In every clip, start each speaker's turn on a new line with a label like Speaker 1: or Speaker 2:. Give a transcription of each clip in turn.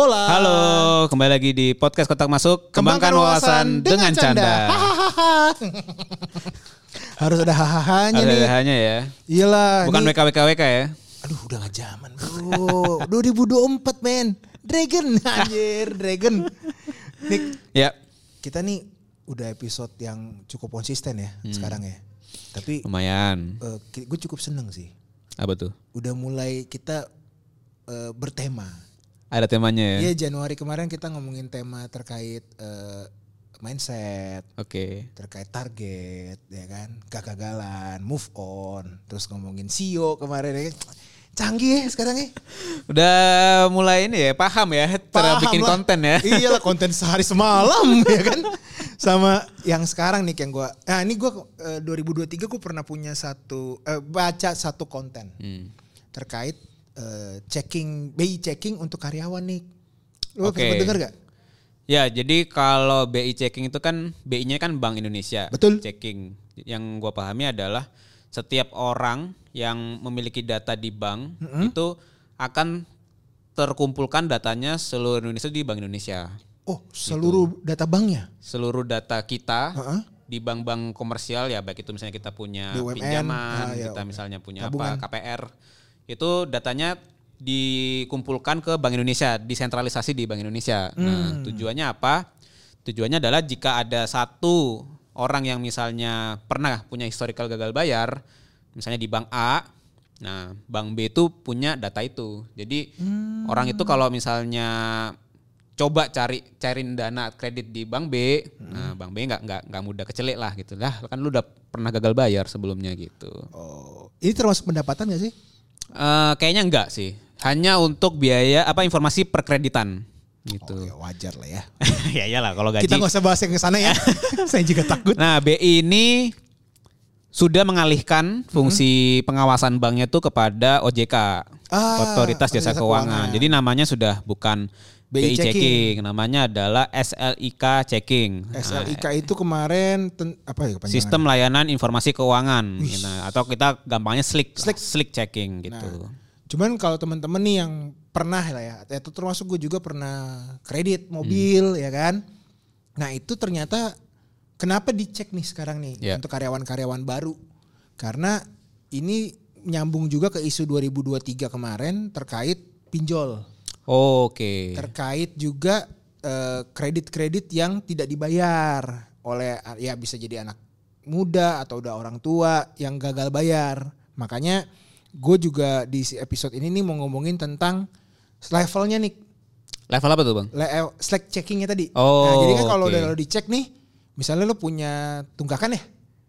Speaker 1: bola.
Speaker 2: Halo, kembali lagi di podcast Kotak Masuk. Kembangkan, wawasan, dengan canda.
Speaker 1: Harus ada hahahanya
Speaker 2: Ada
Speaker 1: nih.
Speaker 2: hanya ya.
Speaker 1: Iyalah.
Speaker 2: Bukan
Speaker 1: nih-
Speaker 2: WKWKWK ya.
Speaker 1: Aduh udah gak zaman bro. 2024 men. Dragon anjir. Dragon. Nih
Speaker 2: Ya,
Speaker 1: kita nih udah episode yang cukup konsisten ya
Speaker 2: Hmm.
Speaker 1: sekarang ya. Tapi
Speaker 2: lumayan.
Speaker 1: gue cukup seneng sih.
Speaker 2: Apa tuh?
Speaker 1: Udah mulai kita eh, bertema.
Speaker 2: Ada temanya ya.
Speaker 1: Iya Januari kemarin kita ngomongin tema terkait eh, mindset,
Speaker 2: Oke.
Speaker 1: terkait target, ya kan, kegagalan, move on, terus ngomongin CEO kemarin, ya kan. canggih ya sekarang ya.
Speaker 2: Udah mulai ini ya, paham ya cara bikin
Speaker 1: lah.
Speaker 2: konten ya.
Speaker 1: Iyalah konten sehari semalam ya kan. Sama yang sekarang nih yang gua, nah ini gua eh, 2023 gua pernah punya satu eh, baca satu konten
Speaker 2: Hmm.
Speaker 1: terkait eh, checking BI checking untuk karyawan nih. Lu
Speaker 2: Oke.
Speaker 1: pernah denger gak?
Speaker 2: Ya, jadi kalau BI checking itu kan BI-nya kan Bank Indonesia.
Speaker 1: Betul.
Speaker 2: Checking. Yang gua pahami adalah setiap orang yang memiliki data di bank itu akan terkumpulkan datanya seluruh Indonesia di Bank Indonesia.
Speaker 1: Oh, seluruh data banknya.
Speaker 2: Seluruh data kita
Speaker 1: Heeh.
Speaker 2: di bank-bank komersial ya baik itu misalnya kita punya
Speaker 1: BUMN,
Speaker 2: pinjaman,
Speaker 1: ah, ya,
Speaker 2: kita misalnya punya
Speaker 1: tabungan.
Speaker 2: apa KPR. Itu datanya dikumpulkan ke Bank Indonesia, disentralisasi di Bank Indonesia. Nah,
Speaker 1: Hmm.
Speaker 2: tujuannya apa? Tujuannya adalah jika ada satu orang yang misalnya pernah punya historical gagal bayar, misalnya di bank A, nah bank B itu punya data itu. Jadi
Speaker 1: Hmm.
Speaker 2: orang itu kalau misalnya coba cari cariin dana kredit di bank B,
Speaker 1: Hmm.
Speaker 2: nah bank B nggak nggak nggak mudah kecelik lah gitu lah. Kan lu udah pernah gagal bayar sebelumnya gitu.
Speaker 1: Oh, ini termasuk pendapatan gak sih?
Speaker 2: Eh, kayaknya enggak sih. Hanya untuk biaya apa informasi perkreditan gitu.
Speaker 1: Oh, ya wajar lah ya.
Speaker 2: ya iyalah kalau gaji.
Speaker 1: Kita nggak usah bahas yang ke sana ya. Saya juga takut.
Speaker 2: Nah, BI ini sudah mengalihkan fungsi pengawasan banknya itu kepada OJK,
Speaker 1: Ah,
Speaker 2: Otoritas Jasa
Speaker 1: Otoritas
Speaker 2: Keuangan.
Speaker 1: Keuangan.
Speaker 2: Jadi namanya sudah bukan
Speaker 1: BI
Speaker 2: BI,
Speaker 1: checking.
Speaker 2: checking. namanya adalah SLIK checking. Nah,
Speaker 1: SLIK itu kemarin ten- apa ya?
Speaker 2: Sistem layanan informasi keuangan. Nah, atau kita gampangnya SLIK,
Speaker 1: Slick.
Speaker 2: SLIK checking gitu.
Speaker 1: Nah, Cuman kalau teman-teman nih yang pernah lah ya, itu termasuk gue juga pernah kredit mobil ya kan. Nah itu ternyata kenapa dicek nih sekarang nih
Speaker 2: Ya.
Speaker 1: untuk karyawan-karyawan baru? Karena ini nyambung juga ke isu 2023 kemarin terkait pinjol,
Speaker 2: Oke.
Speaker 1: terkait juga eh, kredit-kredit yang tidak dibayar oleh ya bisa jadi anak muda atau udah orang tua yang gagal bayar. Makanya gue juga di episode ini nih mau ngomongin tentang levelnya nih,
Speaker 2: Level apa tuh, Bang?
Speaker 1: le- slack checkingnya tadi.
Speaker 2: Oh,
Speaker 1: nah, jadi kan kalau
Speaker 2: oke.
Speaker 1: udah lo dicek nih, misalnya lo punya tunggakan ya,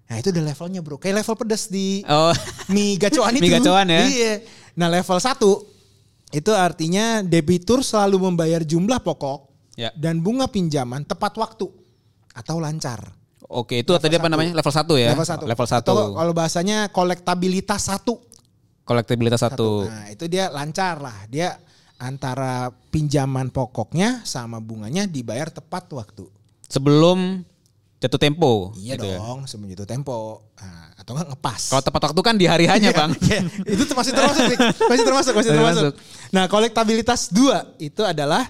Speaker 1: nah itu udah levelnya bro, kayak level pedas di
Speaker 2: Oh.
Speaker 1: mie gacoan itu.
Speaker 2: Mie gacoan ya?
Speaker 1: Iya. Nah level 1 itu artinya debitur selalu membayar jumlah pokok
Speaker 2: Ya.
Speaker 1: dan bunga pinjaman tepat waktu atau lancar.
Speaker 2: Oke, itu tadi apa
Speaker 1: satu.
Speaker 2: namanya? Level 1 ya?
Speaker 1: Level 1.
Speaker 2: Level 1.
Speaker 1: Atau kalau bahasanya kolektabilitas 1.
Speaker 2: Kolektibilitas 1.
Speaker 1: Nah, itu dia lancar lah. Dia antara pinjaman pokoknya sama bunganya dibayar tepat waktu.
Speaker 2: Sebelum jatuh tempo.
Speaker 1: Iya
Speaker 2: gitu ya.
Speaker 1: dong, sebelum itu tempo. Nah, atau enggak ngepas.
Speaker 2: Kalau tepat waktu kan di hari hanya,
Speaker 1: Iya,
Speaker 2: Bang.
Speaker 1: iya. itu masih termasuk, masih termasuk, masih termasuk.
Speaker 2: masuk.
Speaker 1: Nah, kolektabilitas dua itu adalah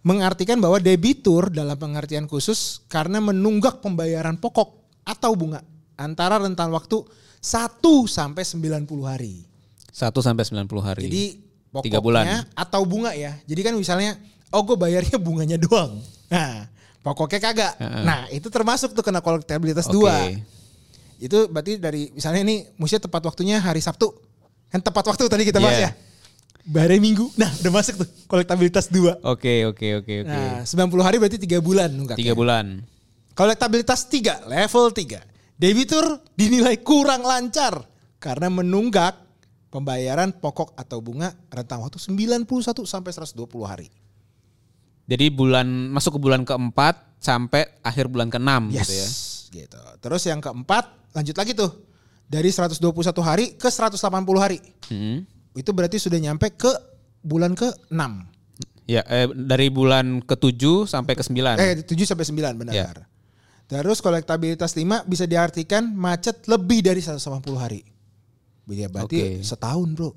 Speaker 1: mengartikan bahwa debitur dalam pengertian khusus karena menunggak pembayaran pokok atau bunga antara rentan waktu 1 sampai 90 hari.
Speaker 2: 1 sampai 90 hari.
Speaker 1: Jadi pokoknya
Speaker 2: bulan.
Speaker 1: atau bunga ya. Jadi kan misalnya, oh gue bayarnya bunganya doang. Nah, pokoknya kagak.
Speaker 2: Heeh.
Speaker 1: Nah, itu termasuk tuh kena kolektabilitas
Speaker 2: Oke.
Speaker 1: dua. Itu berarti dari misalnya ini mestinya tepat waktunya hari Sabtu. Kan tepat waktu tadi kita bahas
Speaker 2: Iya.
Speaker 1: ya. Hari Minggu. Nah, udah masuk tuh kolektabilitas dua.
Speaker 2: Oke, oke, oke, oke.
Speaker 1: Nah, 90 hari berarti tiga bulan nunggaknya.
Speaker 2: Tiga bulan.
Speaker 1: Kolektabilitas 3, level 3. Debitur dinilai kurang lancar karena menunggak pembayaran pokok atau bunga rentang waktu 91 sampai 120 hari.
Speaker 2: Jadi bulan masuk ke bulan keempat sampai akhir bulan keenam
Speaker 1: Yes.
Speaker 2: gitu ya.
Speaker 1: Gitu. Terus yang keempat, lanjut lagi tuh. Dari 121 hari ke 180 hari.
Speaker 2: Hmm.
Speaker 1: Itu berarti sudah nyampe ke bulan ke-6.
Speaker 2: Ya, eh, dari bulan ke-7 sampai ke-9.
Speaker 1: Eh 7 sampai 9 benar.
Speaker 2: Ya.
Speaker 1: Terus kolektabilitas 5 bisa diartikan macet lebih dari 180 hari. Ya, berarti
Speaker 2: Oke.
Speaker 1: setahun, Bro.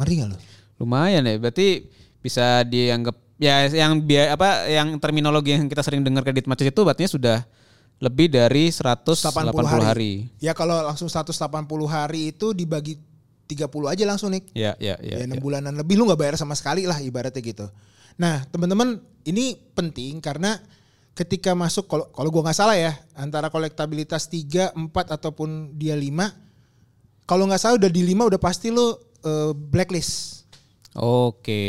Speaker 1: Ngeri gak lo?
Speaker 2: Lumayan ya, berarti bisa dianggap Ya yang biaya apa yang terminologi yang kita sering dengar kredit macet itu artinya sudah lebih dari 180
Speaker 1: 80
Speaker 2: hari.
Speaker 1: Ya kalau langsung 180 hari itu dibagi 30 aja langsung nih.
Speaker 2: Ya, ya, ya.
Speaker 1: Ya, 6
Speaker 2: ya.
Speaker 1: bulanan lebih lu nggak bayar sama sekali lah ibaratnya gitu. Nah, teman-teman, ini penting karena ketika masuk kalau kalau gua nggak salah ya, antara kolektabilitas 3, 4 ataupun dia 5 kalau nggak salah udah di 5 udah pasti lu eh, blacklist.
Speaker 2: Oke.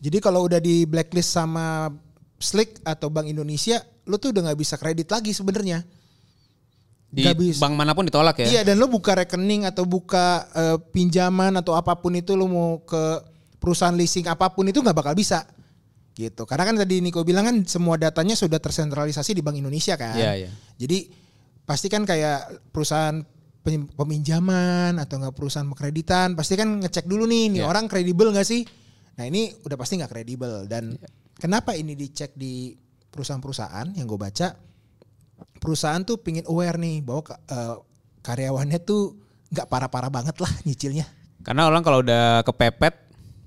Speaker 1: Jadi kalau udah di blacklist sama Slick atau Bank Indonesia, lu tuh udah nggak bisa kredit lagi sebenarnya.
Speaker 2: Di
Speaker 1: Nggak bisa.
Speaker 2: bank mana pun ditolak ya.
Speaker 1: Iya dan lo buka rekening atau buka eh, pinjaman atau apa pun itu lo mau ke perusahaan leasing apa pun itu nggak bakal bisa gitu. Karena kan tadi Niko bilang kan semua datanya sudah tersentralisasi di Bank Indonesia kan.
Speaker 2: Iya, iya.
Speaker 1: Jadi pasti kan kayak perusahaan peminjaman atau nggak perusahaan kreditan pasti kan ngecek dulu nih nih
Speaker 2: Iya.
Speaker 1: orang kredibel nggak sih? Nah ini udah pasti nggak kredibel dan
Speaker 2: Iya.
Speaker 1: kenapa ini dicek di perusahaan-perusahaan yang gue baca perusahaan tuh pingin aware nih bahwa eh, karyawannya tuh nggak parah-parah banget lah nyicilnya.
Speaker 2: Karena orang kalau udah kepepet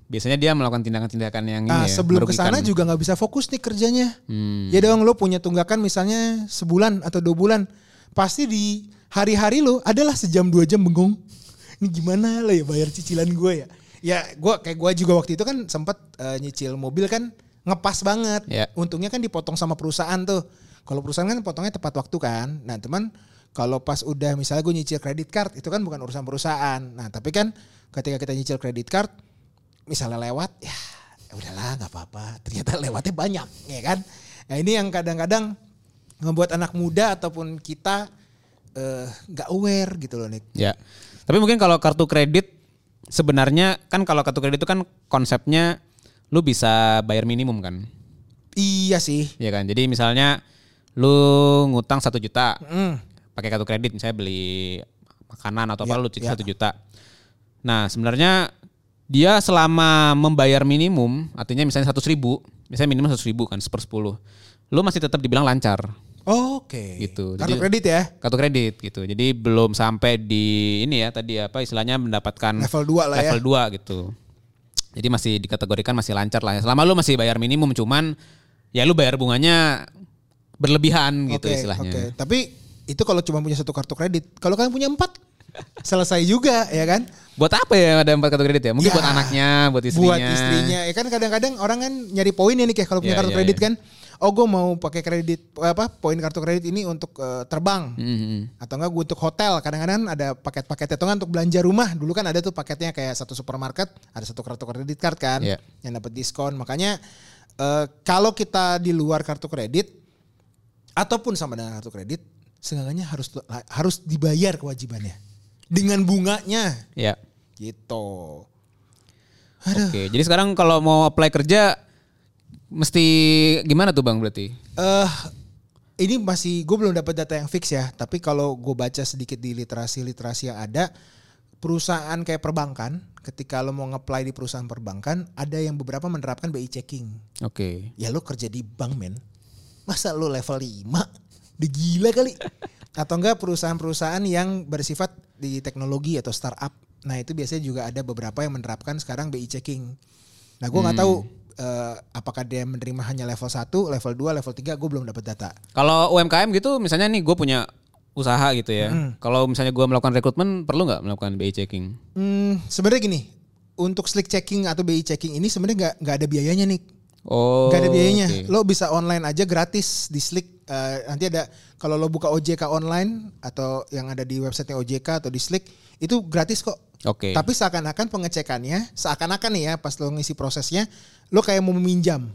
Speaker 2: biasanya dia melakukan tindakan-tindakan yang
Speaker 1: Nah
Speaker 2: ini ya,
Speaker 1: sebelum ke sana juga nggak bisa fokus nih kerjanya.
Speaker 2: Hmm.
Speaker 1: Ya dong lo punya tunggakan misalnya sebulan atau dua bulan, pasti di hari-hari lo adalah sejam dua jam bengong. Ini gimana lah ya bayar cicilan gue ya? Ya gue kayak gue juga waktu itu kan sempat eh, nyicil mobil kan ngepas banget.
Speaker 2: Ya.
Speaker 1: Untungnya kan dipotong sama perusahaan tuh. Kalau perusahaan kan potongnya tepat waktu kan. Nah teman kalau pas udah misalnya gue nyicil kredit card itu kan bukan urusan perusahaan. Nah tapi kan ketika kita nyicil kredit card misalnya lewat ya ya udahlah nggak apa-apa ternyata lewatnya banyak ya kan nah ini yang kadang-kadang membuat anak muda ataupun kita eh, nggak aware gitu loh Nick
Speaker 2: Ya. Tapi mungkin kalau kartu kredit sebenarnya kan kalau kartu kredit itu kan konsepnya lu bisa bayar minimum kan.
Speaker 1: iya sih
Speaker 2: Iya kan. Jadi misalnya lu ngutang satu juta
Speaker 1: Mm.
Speaker 2: pakai kartu kredit misalnya beli makanan atau apa
Speaker 1: Ya,
Speaker 2: lu cicil
Speaker 1: ya.
Speaker 2: satu juta. Nah sebenarnya dia selama membayar minimum artinya misalnya seratus ribu, misalnya minimum seratus ribu kan seper sepuluh, lu masih tetap dibilang lancar
Speaker 1: oke
Speaker 2: Gitu.
Speaker 1: kartu
Speaker 2: Jadi-
Speaker 1: kredit ya
Speaker 2: kartu kredit gitu. Jadi belum sampai di ini ya tadi apa istilahnya mendapatkan
Speaker 1: level 2 lah ya
Speaker 2: level 2 gitu. Jadi masih dikategorikan masih lancar lah ya. Selama lu masih bayar minimum cuman ya lu bayar bunganya berlebihan gitu
Speaker 1: Oke,
Speaker 2: istilahnya.
Speaker 1: oke. tapi itu kalau cuma punya satu kartu kredit kalau kalian punya empat selesai juga ya kan
Speaker 2: Buat apa ya ada empat kartu kredit ya? Mungkin
Speaker 1: Ya,
Speaker 2: buat anaknya, buat istrinya.
Speaker 1: buat istrinya ya kan kadang-kadang orang kan nyari poin ya nih kayak kalau punya
Speaker 2: Ya,
Speaker 1: kartu
Speaker 2: ya,
Speaker 1: kredit
Speaker 2: ya.
Speaker 1: kan oh gue mau pakai kredit apa poin kartu kredit ini untuk eh, terbang.
Speaker 2: Mhm.
Speaker 1: atau enggak gue untuk hotel. Kadang-kadang ada paket-paket itu kan untuk belanja rumah. Dulu kan ada tuh paketnya kayak satu supermarket ada satu kartu kredit card kan
Speaker 2: Iya.
Speaker 1: yang dapat diskon. Makanya eh, kalau kita di luar kartu kredit ataupun sama dengan kartu kredit seenggaknya harus harus dibayar kewajibannya. Dengan bunganya.
Speaker 2: Ya.
Speaker 1: gitu.
Speaker 2: Oke, jadi sekarang kalau mau apply kerja mesti gimana tuh Bang berarti?
Speaker 1: eh ini masih gue belum dapat data yang fix ya. Tapi kalau gue baca sedikit di literasi literasi yang ada perusahaan kayak perbankan ketika lo mau nge-apply di perusahaan perbankan ada yang beberapa menerapkan BI checking.
Speaker 2: Oke.
Speaker 1: ya lo kerja di bank men. Masa lo level 5 udah gila kali. Atau enggak perusahaan-perusahaan yang bersifat di teknologi atau startup. Nah itu biasanya juga ada beberapa yang menerapkan sekarang BI checking. Nah gue nggak tahu eh, apakah dia menerima hanya level 1 level 2 level 3 gue belum dapat data
Speaker 2: Kalau UMKM gitu misalnya nih gue punya usaha gitu ya.
Speaker 1: Hmm.
Speaker 2: Kalau misalnya gue melakukan rekrutmen perlu nggak melakukan BI checking?
Speaker 1: Hmm, sebenarnya gini, untuk slick checking atau BI checking ini sebenarnya nggak nggak ada biayanya nih,
Speaker 2: Oh.
Speaker 1: nggak ada biayanya.
Speaker 2: oke.
Speaker 1: Lo bisa online aja gratis di slick. Eh, nanti ada kalau lo buka OJK online atau yang ada di websitenya OJK atau di slick itu gratis kok.
Speaker 2: Oke.
Speaker 1: Tapi seakan-akan pengecekannya, seakan-akan nih ya pas lo ngisi prosesnya, lo kayak mau meminjam,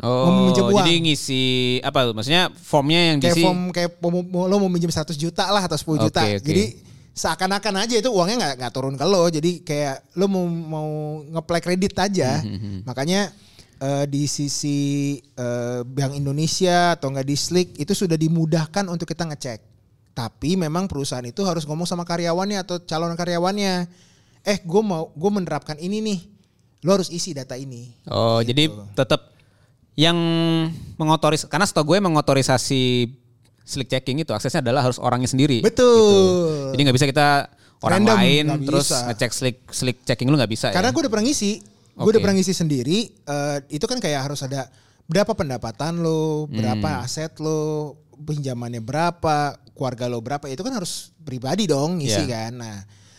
Speaker 2: Oh,
Speaker 1: mau meminjam uang.
Speaker 2: jadi ngisi apa tuh? Maksudnya formnya yang
Speaker 1: kayak
Speaker 2: diisi.
Speaker 1: form kayak mau- lo mau minjem 100 juta lah atau 10 juta.
Speaker 2: Oke, oke.
Speaker 1: Jadi seakan-akan aja itu uangnya nggak nggak turun ke lo. Jadi kayak lo mau mau ngeplay kredit aja.
Speaker 2: Hmm,
Speaker 1: Makanya eh, di sisi eh, Bank Indonesia atau nggak di Slick itu sudah dimudahkan untuk kita ngecek. Tapi memang perusahaan itu harus ngomong sama karyawannya atau calon karyawannya. Eh, gue mau gue menerapkan ini nih. Lo harus isi data ini.
Speaker 2: Oh,
Speaker 1: Gitu.
Speaker 2: jadi tetap yang mengotoris karena setahu gue mengotorisasi slick checking itu aksesnya adalah harus orangnya sendiri.
Speaker 1: Betul.
Speaker 2: gitu. Jadi nggak bisa kita orang
Speaker 1: Random,
Speaker 2: lain terus
Speaker 1: bisa.
Speaker 2: ngecek slick slick checking lu nggak bisa
Speaker 1: Karena
Speaker 2: ya.
Speaker 1: gue udah pernah ngisi Gue udah pernah ngisi sendiri. eh, itu kan kayak harus ada berapa pendapatan lo, berapa aset lo, pinjamannya berapa, keluarga lo berapa. Itu kan harus pribadi dong ngisi
Speaker 2: Iya.
Speaker 1: kan. Nah,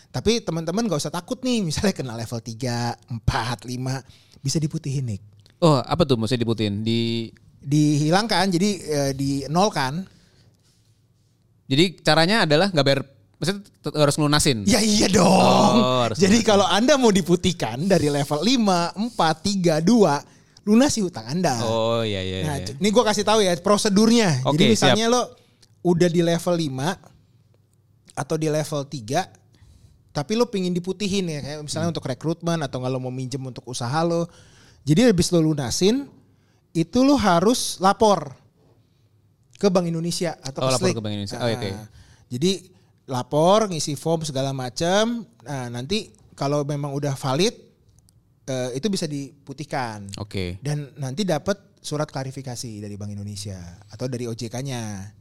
Speaker 1: tapi teman-teman gak usah takut nih. Misalnya kena level 3, 4, 5. Bisa diputihin nih.
Speaker 2: Oh, apa tuh mesti diputin? Di
Speaker 1: Dihilangkan, jadi eh, di nol kan.
Speaker 2: Jadi caranya adalah nggak bayar maksudnya harus ngelunasin.
Speaker 1: Ya iya dong.
Speaker 2: Oh,
Speaker 1: Jadi kalau Anda mau diputihkan dari level 5, 4, 3, 2, lunasi hutang Anda.
Speaker 2: Oh iya iya.
Speaker 1: Nah,
Speaker 2: iya.
Speaker 1: ini gue kasih tahu ya prosedurnya.
Speaker 2: Oke,
Speaker 1: Jadi misalnya lo udah di level 5 atau di level 3 tapi lo pingin diputihin ya kayak misalnya
Speaker 2: Hmm.
Speaker 1: untuk rekrutmen atau lo mau minjem untuk usaha lo. Jadi habis lo lunasin itu lo harus lapor ke Bank Indonesia atau
Speaker 2: Oh,
Speaker 1: ke
Speaker 2: lapor ke Bank Indonesia. Oh, oke.
Speaker 1: Nah, Jadi lapor, ngisi form segala macam. Nah, nanti kalau memang udah valid eh, itu bisa diputihkan
Speaker 2: Oke.
Speaker 1: dan nanti dapat surat klarifikasi dari Bank Indonesia atau dari OJK-nya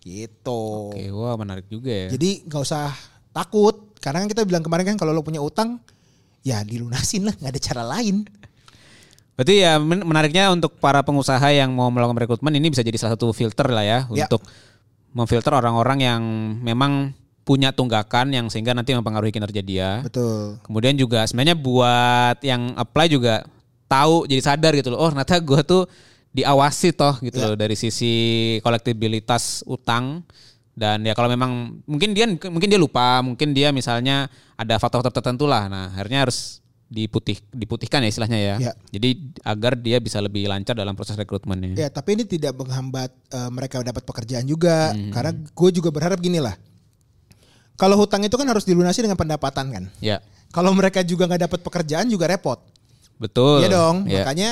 Speaker 1: gitu.
Speaker 2: Oke, wah menarik juga ya.
Speaker 1: Jadi nggak usah takut karena kan kita bilang kemarin kan kalau lo punya utang ya dilunasin lah nggak ada cara lain.
Speaker 2: Berarti ya men- menariknya untuk para pengusaha yang mau melakukan rekrutmen ini bisa jadi salah satu filter lah ya,
Speaker 1: Ya.
Speaker 2: untuk memfilter orang-orang yang memang punya tunggakan yang sehingga nanti mempengaruhi kinerja dia.
Speaker 1: Betul.
Speaker 2: Kemudian juga sebenarnya buat yang apply juga tahu jadi sadar gitu loh. Oh, ternyata gue tuh diawasi toh gitu
Speaker 1: Ya.
Speaker 2: loh dari sisi kolektibilitas utang dan ya kalau memang mungkin dia mungkin dia lupa, mungkin dia misalnya ada faktor-faktor tertentu lah. Nah, akhirnya harus diputih diputihkan ya istilahnya ya.
Speaker 1: Ya.
Speaker 2: Jadi agar dia bisa lebih lancar dalam proses rekrutmennya.
Speaker 1: Ya tapi ini tidak menghambat eh, mereka dapat pekerjaan juga
Speaker 2: Hmm.
Speaker 1: karena gue juga berharap gini lah. Kalau hutang itu kan harus dilunasi dengan pendapatan kan.
Speaker 2: Ya,
Speaker 1: Kalau mereka juga nggak dapat pekerjaan juga repot.
Speaker 2: betul.
Speaker 1: Iya dong.
Speaker 2: Ya.
Speaker 1: Makanya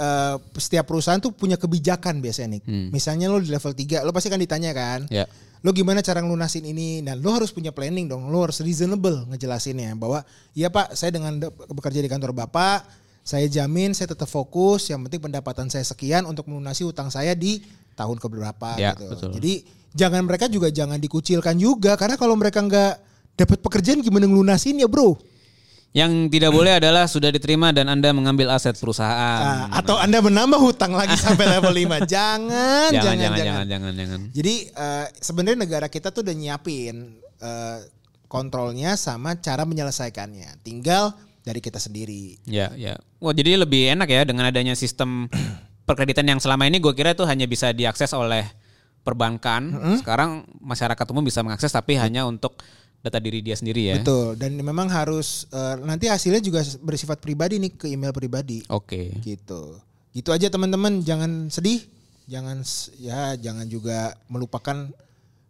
Speaker 1: eh, setiap perusahaan tuh punya kebijakan biasanya nih. Misalnya lo di level 3, lo pasti kan ditanya kan.
Speaker 2: Ya.
Speaker 1: Lo gimana cara ngelunasin ini? Dan lo harus punya planning dong. Lo harus reasonable ngejelasinnya bahwa iya Pak, saya dengan de- bekerja di kantor Bapak, saya jamin saya tetap fokus. Yang penting pendapatan saya sekian untuk melunasi utang saya di tahun keberapa
Speaker 2: Ya,
Speaker 1: gitu.
Speaker 2: betul.
Speaker 1: Jadi jangan mereka juga jangan dikucilkan juga karena kalau mereka nggak dapat pekerjaan gimana ngelunasin ya, Bro?
Speaker 2: Yang tidak boleh adalah sudah diterima dan Anda mengambil aset perusahaan.
Speaker 1: Ah, atau Anda menambah hutang lagi sampai level 5. Jangan,
Speaker 2: jangan,
Speaker 1: jangan,
Speaker 2: jangan,
Speaker 1: jangan.
Speaker 2: jangan, jangan.
Speaker 1: Jadi eh, sebenarnya negara kita tuh udah nyiapin eh, kontrolnya sama cara menyelesaikannya. Tinggal dari kita sendiri.
Speaker 2: Ya, ya. Wah, jadi lebih enak ya dengan adanya sistem perkreditan yang selama ini gue kira itu hanya bisa diakses oleh perbankan. Sekarang masyarakat umum bisa mengakses tapi hanya untuk data diri dia sendiri ya.
Speaker 1: Betul. Dan memang harus eh, nanti hasilnya juga bersifat pribadi nih ke email pribadi.
Speaker 2: Oke.
Speaker 1: Gitu. Gitu aja teman-teman, jangan sedih, jangan ya jangan juga melupakan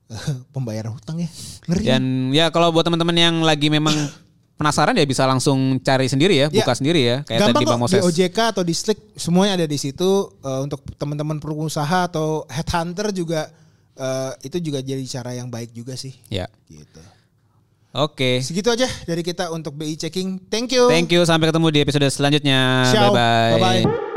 Speaker 1: eh, pembayaran hutang ya. Ngeri.
Speaker 2: Dan ya kalau buat teman-teman yang lagi memang penasaran ya bisa langsung cari sendiri ya,
Speaker 1: Ya.
Speaker 2: buka sendiri ya, kayak
Speaker 1: Gampang
Speaker 2: tadi Bang
Speaker 1: kok di
Speaker 2: Moses.
Speaker 1: OJK atau di Slick semuanya ada di situ Eh, untuk teman-teman pengusaha atau headhunter juga eh, itu juga jadi cara yang baik juga sih.
Speaker 2: Ya.
Speaker 1: Gitu.
Speaker 2: Oke.
Speaker 1: Segitu aja dari kita untuk BI checking. Thank you.
Speaker 2: Thank you sampai ketemu di episode selanjutnya.
Speaker 1: Ciao.
Speaker 2: Bye bye.
Speaker 1: Bye-bye.